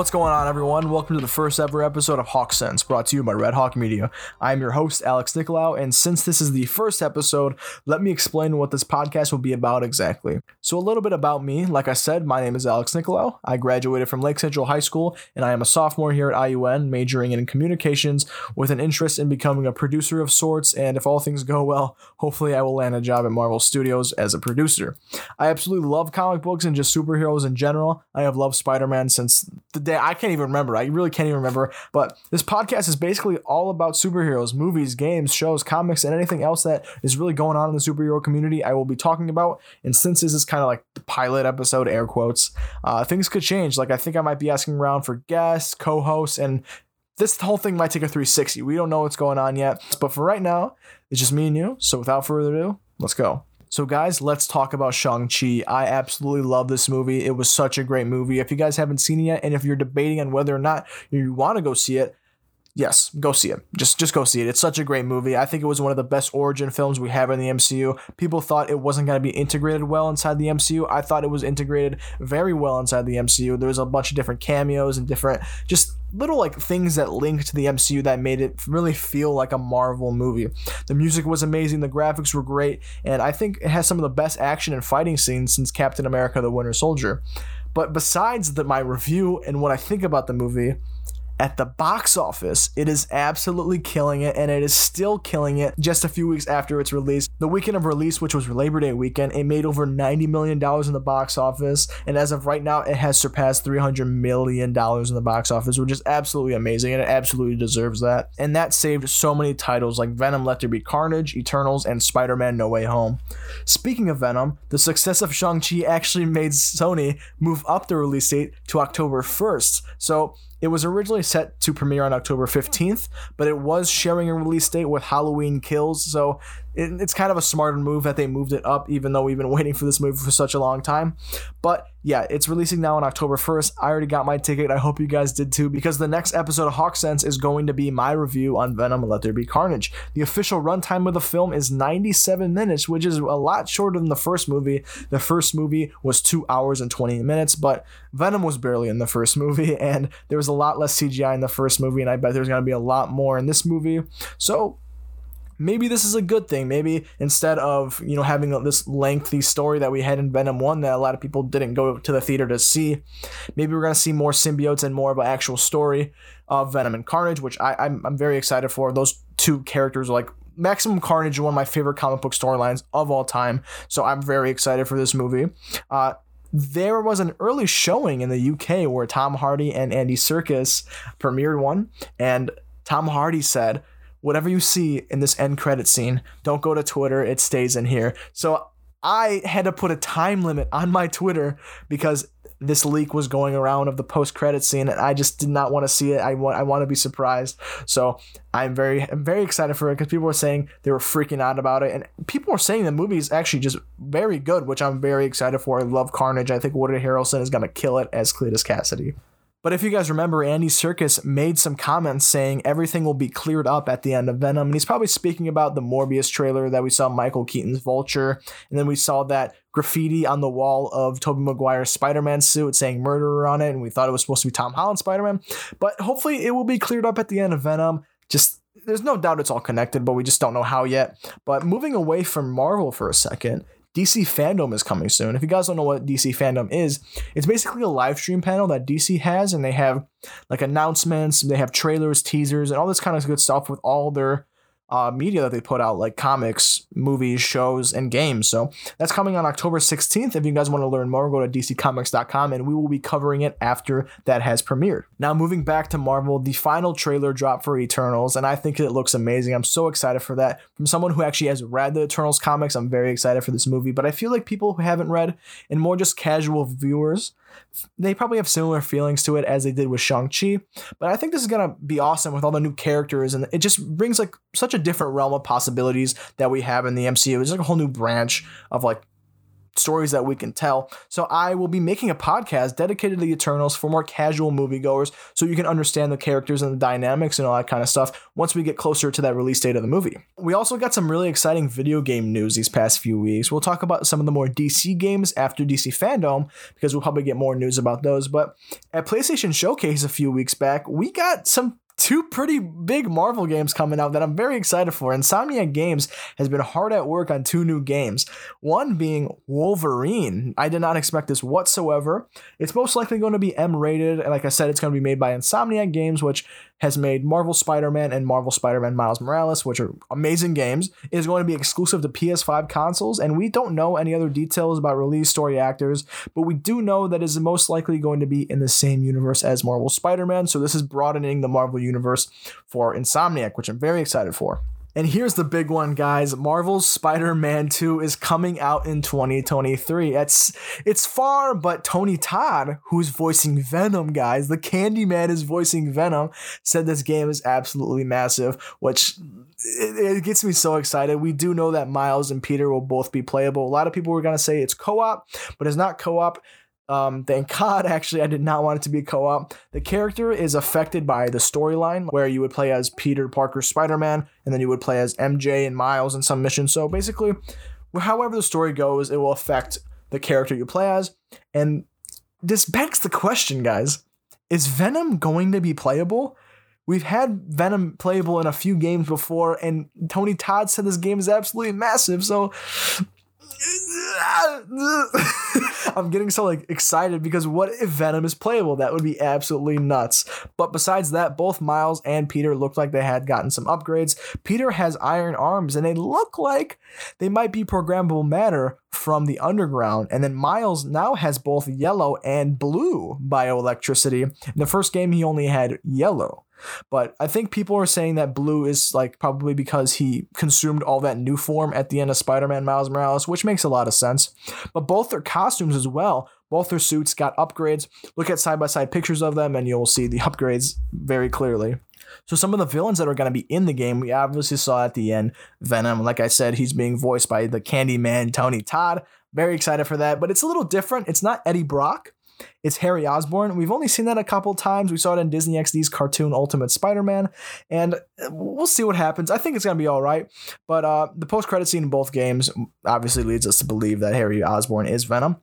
What's going on, everyone? Welcome to the first ever episode of Hawk Sense, brought to you by Red Hawk Media. I am your host, Alex Nicolau, and since this is the first episode, let me explain what this podcast will be about exactly. So, a little bit about me. Like I said, my name is Alex Nicolau. I graduated from Lake Central High School, and I am a sophomore here at IUN, majoring in communications with an interest in becoming a producer of sorts. And if all things go well, hopefully I will land a job at Marvel Studios as a producer. I absolutely love comic books and just superheroes in general. I have loved Spider Man since the day I can't even remember. I really can't even remember. But this podcast is basically all about superheroes, movies, games, shows, comics, and anything else that is really going on in the superhero community. I will be talking about. And since this is kind of like the pilot episode, air quotes, uh, things could change. Like I think I might be asking around for guests, co-hosts, and this whole thing might take a 360. We don't know what's going on yet. But for right now, it's just me and you. So without further ado, let's go. So, guys, let's talk about Shang-Chi. I absolutely love this movie. It was such a great movie. If you guys haven't seen it yet, and if you're debating on whether or not you want to go see it, yes, go see it. Just just go see it. It's such a great movie. I think it was one of the best origin films we have in the MCU. People thought it wasn't going to be integrated well inside the MCU. I thought it was integrated very well inside the MCU. There was a bunch of different cameos and different just little like things that linked to the MCU that made it really feel like a Marvel movie. The music was amazing, the graphics were great, and I think it has some of the best action and fighting scenes since Captain America the Winter Soldier. But besides the, my review and what I think about the movie, at the box office, it is absolutely killing it, and it is still killing it just a few weeks after its release. The weekend of release, which was Labor Day weekend, it made over $90 million in the box office, and as of right now, it has surpassed $300 million in the box office, which is absolutely amazing, and it absolutely deserves that. And that saved so many titles like Venom Let There Be Carnage, Eternals, and Spider Man No Way Home. Speaking of Venom, the success of Shang-Chi actually made Sony move up the release date to October 1st. So, it was originally set to premiere on October 15th, but it was sharing a release date with Halloween Kills, so it, it's kind of a smarter move that they moved it up, even though we've been waiting for this movie for such a long time. But yeah, it's releasing now on October 1st. I already got my ticket. I hope you guys did too, because the next episode of Hawk Sense is going to be my review on Venom Let There Be Carnage. The official runtime of the film is 97 minutes, which is a lot shorter than the first movie. The first movie was two hours and 20 minutes, but Venom was barely in the first movie, and there was a lot less CGI in the first movie, and I bet there's going to be a lot more in this movie. So maybe this is a good thing. Maybe instead of, you know, having this lengthy story that we had in Venom 1 that a lot of people didn't go to the theater to see, maybe we're to see more symbiotes and more of an actual story of Venom and Carnage, which I, I'm, I'm very excited for. Those two characters are like Maximum Carnage one of my favorite comic book storylines of all time. So I'm very excited for this movie. Uh, there was an early showing in the UK where Tom Hardy and Andy Serkis premiered one, and Tom Hardy said, whatever you see in this end credit scene, don't go to Twitter. It stays in here. So I had to put a time limit on my Twitter because this leak was going around of the post credit scene and I just did not want to see it. I want I want to be surprised. So I'm very I'm very excited for it because people were saying they were freaking out about it and people were saying the movie is actually just very good, which I'm very excited for. I love Carnage. I think Woody Harrelson is gonna kill it as Cletus Kasady. But if you guys remember, Andy Serkis made some comments saying everything will be cleared up at the end of Venom. And he's probably speaking about the Morbius trailer that we saw Michael Keaton's Vulture. And then we saw that graffiti on the wall of Tobey Maguire's Spider-Man suit saying murderer on it. And we thought it was supposed to be Tom Holland Spider-Man. But hopefully it will be cleared up at the end of Venom. Just there's no doubt it's all connected, but we just don't know how yet. But moving away from Marvel for a second, DC Fandom is coming soon. If you guys don't know what DC Fandom is, it's basically a live stream panel that DC has, and they have like announcements, they have trailers, teasers, and all this kind of good stuff with all their uh, media that they put out, like comics, movies, shows, and games. So that's coming on October 16th. If you guys want to learn more, go to dccomics.com and we will be covering it after that has premiered. Now, moving back to Marvel, the final trailer dropped for Eternals, and I think it looks amazing. I'm so excited for that. From someone who actually has read the Eternals comics, I'm very excited for this movie, but I feel like people who haven't read and more just casual viewers they probably have similar feelings to it as they did with Shang-Chi. But I think this is going to be awesome with all the new characters. And it just brings like such a different realm of possibilities that we have in the MCU. It's like a whole new branch of like stories that we can tell. So I will be making a podcast dedicated to the Eternals for more casual moviegoers so you can understand the characters and the dynamics and all that kind of stuff once we get closer to that release date of the movie. We also got some really exciting video game news these past few weeks. We'll talk about some of the more DC games after DC Fandom because we'll probably get more news about those. But at PlayStation Showcase a few weeks back, we got some two pretty big Marvel games coming out that I'm very excited for. Insomniac Games has been hard at work on two new games. One being Wolverine. I did not expect this whatsoever. It's most likely going to be M rated. And like I said, it's going to be made by Insomniac Games, which has made Marvel Spider Man and Marvel Spider Man Miles Morales, which are amazing games, is going to be exclusive to PS5 consoles. And we don't know any other details about release story actors, but we do know that is most likely going to be in the same universe as Marvel Spider Man. So this is broadening the Marvel universe for Insomniac, which I'm very excited for. And here's the big one, guys. Marvel's Spider-Man 2 is coming out in 2023. It's it's far, but Tony Todd, who's voicing Venom, guys, the Candyman is voicing Venom, said this game is absolutely massive, which it, it gets me so excited. We do know that Miles and Peter will both be playable. A lot of people were gonna say it's co-op, but it's not co-op. Um, thank God, actually, I did not want it to be a co op. The character is affected by the storyline where you would play as Peter Parker Spider Man, and then you would play as MJ and Miles in some missions. So basically, however the story goes, it will affect the character you play as. And this begs the question, guys is Venom going to be playable? We've had Venom playable in a few games before, and Tony Todd said this game is absolutely massive. So I'm getting so like excited because what if Venom is playable? That would be absolutely nuts. But besides that, both Miles and Peter looked like they had gotten some upgrades. Peter has iron arms and they look like they might be programmable matter from the underground. And then Miles now has both yellow and blue bioelectricity. In the first game, he only had yellow. But I think people are saying that blue is like probably because he consumed all that Nuform at the end of Spider Man Miles Morales, which makes a lot of sense. But both their costumes as well, both their suits got upgrades. Look at side by side pictures of them and you'll see the upgrades very clearly. So some of the villains that are going to be in the game, we obviously saw at the end Venom. Like I said, he's being voiced by the Candyman Tony Todd. Very excited for that, but it's a little different. It's not Eddie Brock. It's Harry Osborn. We've only seen that a couple times. We saw it in Disney XD's cartoon Ultimate Spider-Man, and we'll see what happens. I think it's gonna be all right. But uh, the post-credit scene in both games obviously leads us to believe that Harry Osborn is Venom.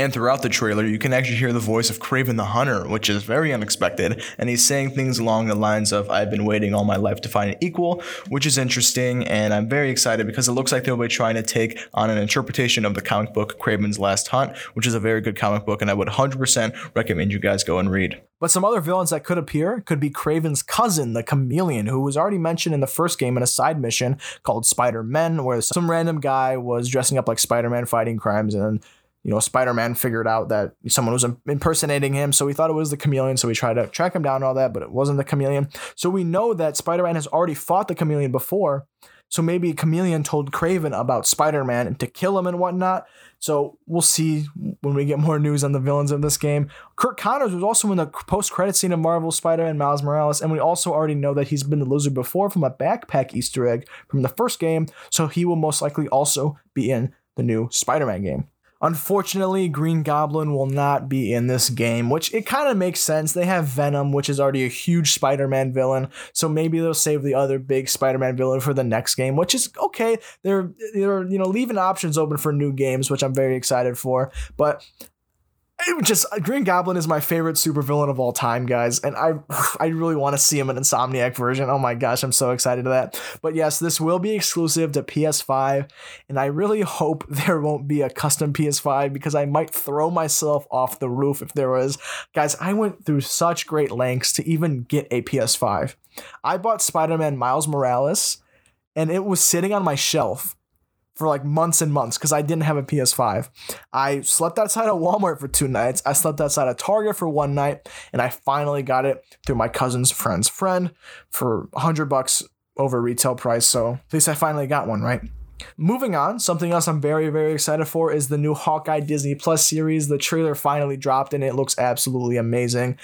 And throughout the trailer, you can actually hear the voice of Kraven the Hunter, which is very unexpected. And he's saying things along the lines of, I've been waiting all my life to find an equal, which is interesting. And I'm very excited because it looks like they'll be trying to take on an interpretation of the comic book Kraven's Last Hunt, which is a very good comic book. And I would 100% recommend you guys go and read. But some other villains that could appear could be Kraven's cousin, the Chameleon, who was already mentioned in the first game in a side mission called Spider Men, where some random guy was dressing up like Spider Man fighting crimes and you know, Spider Man figured out that someone was impersonating him. So we thought it was the chameleon. So we tried to track him down and all that, but it wasn't the chameleon. So we know that Spider Man has already fought the chameleon before. So maybe Chameleon told Kraven about Spider Man and to kill him and whatnot. So we'll see when we get more news on the villains of this game. Curt Connors was also in the post credit scene of Marvel Spider Man Miles Morales, and we also already know that he's been the lizard before from a backpack Easter egg from the first game. So he will most likely also be in the new Spider Man game. Unfortunately, Green Goblin will not be in this game, which it kind of makes sense. They have Venom, which is already a huge Spider-Man villain, so maybe they'll save the other big Spider-Man villain for the next game, which is okay. They're they're you know leaving options open for new games, which I'm very excited for. But just Green Goblin is my favorite supervillain of all time, guys, and I I really want to see him in Insomniac version. Oh my gosh, I'm so excited to that. But yes, this will be exclusive to PS5, and I really hope there won't be a custom PS5 because I might throw myself off the roof if there was. Guys, I went through such great lengths to even get a PS5. I bought Spider-Man Miles Morales, and it was sitting on my shelf for like months and months because I didn't have a PS5. I slept outside of Walmart for two nights. I slept outside of Target for one night, and I finally got it through my cousin's friend's friend for hundred bucks over retail price. So at least I finally got one, right? Moving on, something else I'm very, very excited for is the new Hawkeye Disney Plus series. The trailer finally dropped and it looks absolutely amazing.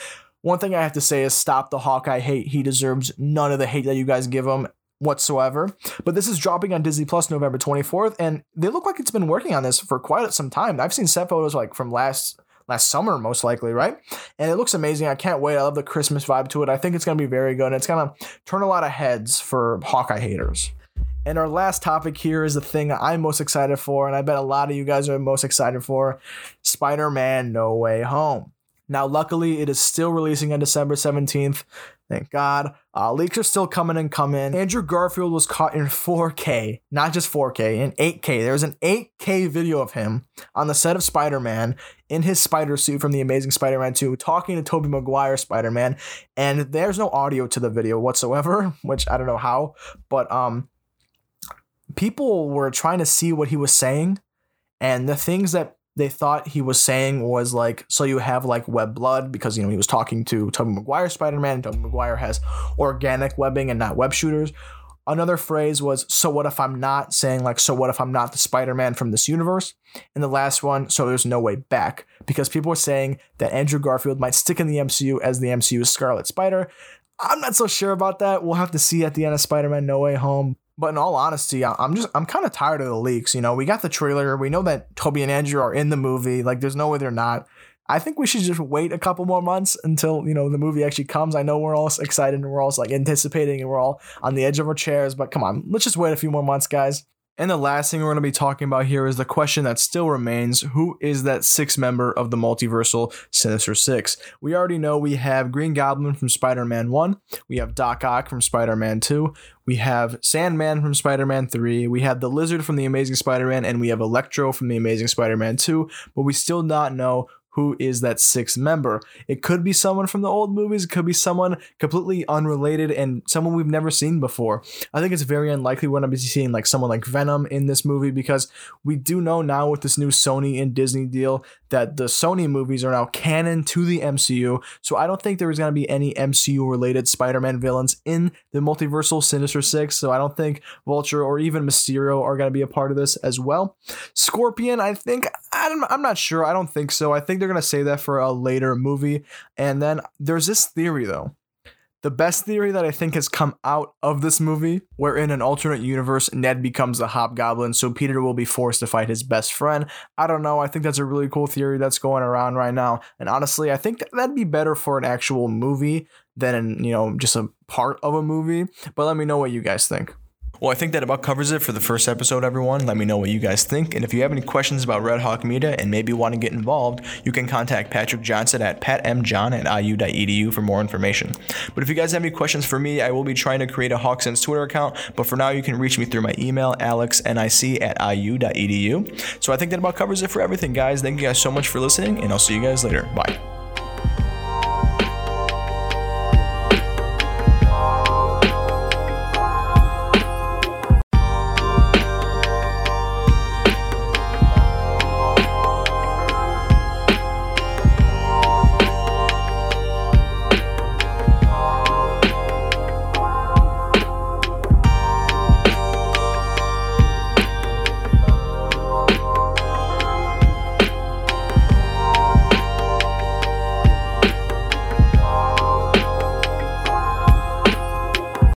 One thing I have to say is stop the Hawkeye hate. He deserves none of the hate that you guys give him whatsoever. But this is dropping on Disney Plus November 24th, and they look like it's been working on this for quite some time. I've seen set photos like from last last summer, most likely, right? And it looks amazing. I can't wait. I love the Christmas vibe to it. I think it's gonna be very good. And it's gonna turn a lot of heads for Hawkeye haters. And our last topic here is the thing I'm most excited for, and I bet a lot of you guys are most excited for Spider Man No Way Home. Now, luckily, it is still releasing on December 17th. Thank God. Uh, leaks are still coming and coming. Andrew Garfield was caught in 4K, not just 4K, in 8K. There's an 8K video of him on the set of Spider Man in his spider suit from The Amazing Spider Man 2 talking to Tobey Maguire Spider Man. And there's no audio to the video whatsoever, which I don't know how, but um, people were trying to see what he was saying. And the things that they thought he was saying was like, so you have like web blood because you know he was talking to Tobey Maguire Spider Man. Tobey Maguire has organic webbing and not web shooters. Another phrase was, so what if I'm not saying like, so what if I'm not the Spider Man from this universe? And the last one, so there's no way back because people were saying that Andrew Garfield might stick in the MCU as the MCU's Scarlet Spider. I'm not so sure about that. We'll have to see at the end of Spider Man No Way Home. But in all honesty, I'm just I'm kind of tired of the leaks. You know, we got the trailer. We know that Tobey and Andrew are in the movie. Like, there's no way they're not. I think we should just wait a couple more months until you know the movie actually comes. I know we're all excited and we're all like anticipating and we're all on the edge of our chairs. But come on, let's just wait a few more months, guys. And the last thing we're going to be talking about here is the question that still remains who is that sixth member of the multiversal Sinister Six? We already know we have Green Goblin from Spider Man 1, we have Doc Ock from Spider Man 2, we have Sandman from Spider Man 3, we have the Lizard from The Amazing Spider Man, and we have Electro from The Amazing Spider Man 2, but we still not know who is that sixth member. It could be someone from the old movies, it could be someone completely unrelated and someone we've never seen before. I think it's very unlikely we're going to be seeing like someone like Venom in this movie because we do know now with this new Sony and Disney deal that the Sony movies are now canon to the MCU. So I don't think there is going to be any MCU related Spider Man villains in the multiversal Sinister Six. So I don't think Vulture or even Mysterio are going to be a part of this as well. Scorpion, I think, I'm, I'm not sure. I don't think so. I think they're going to say that for a later movie. And then there's this theory, though. The best theory that I think has come out of this movie, where in an alternate universe, Ned becomes the hobgoblin, so Peter will be forced to fight his best friend. I don't know. I think that's a really cool theory that's going around right now. And honestly, I think that'd be better for an actual movie than, you know, just a part of a movie. But let me know what you guys think. Well, I think that about covers it for the first episode, everyone. Let me know what you guys think. And if you have any questions about Red Hawk Media and maybe want to get involved, you can contact Patrick Johnson at patmjohn at iu.edu for more information. But if you guys have any questions for me, I will be trying to create a HawkSense Twitter account. But for now, you can reach me through my email, alexnic at iu.edu. So I think that about covers it for everything, guys. Thank you guys so much for listening, and I'll see you guys later. Bye.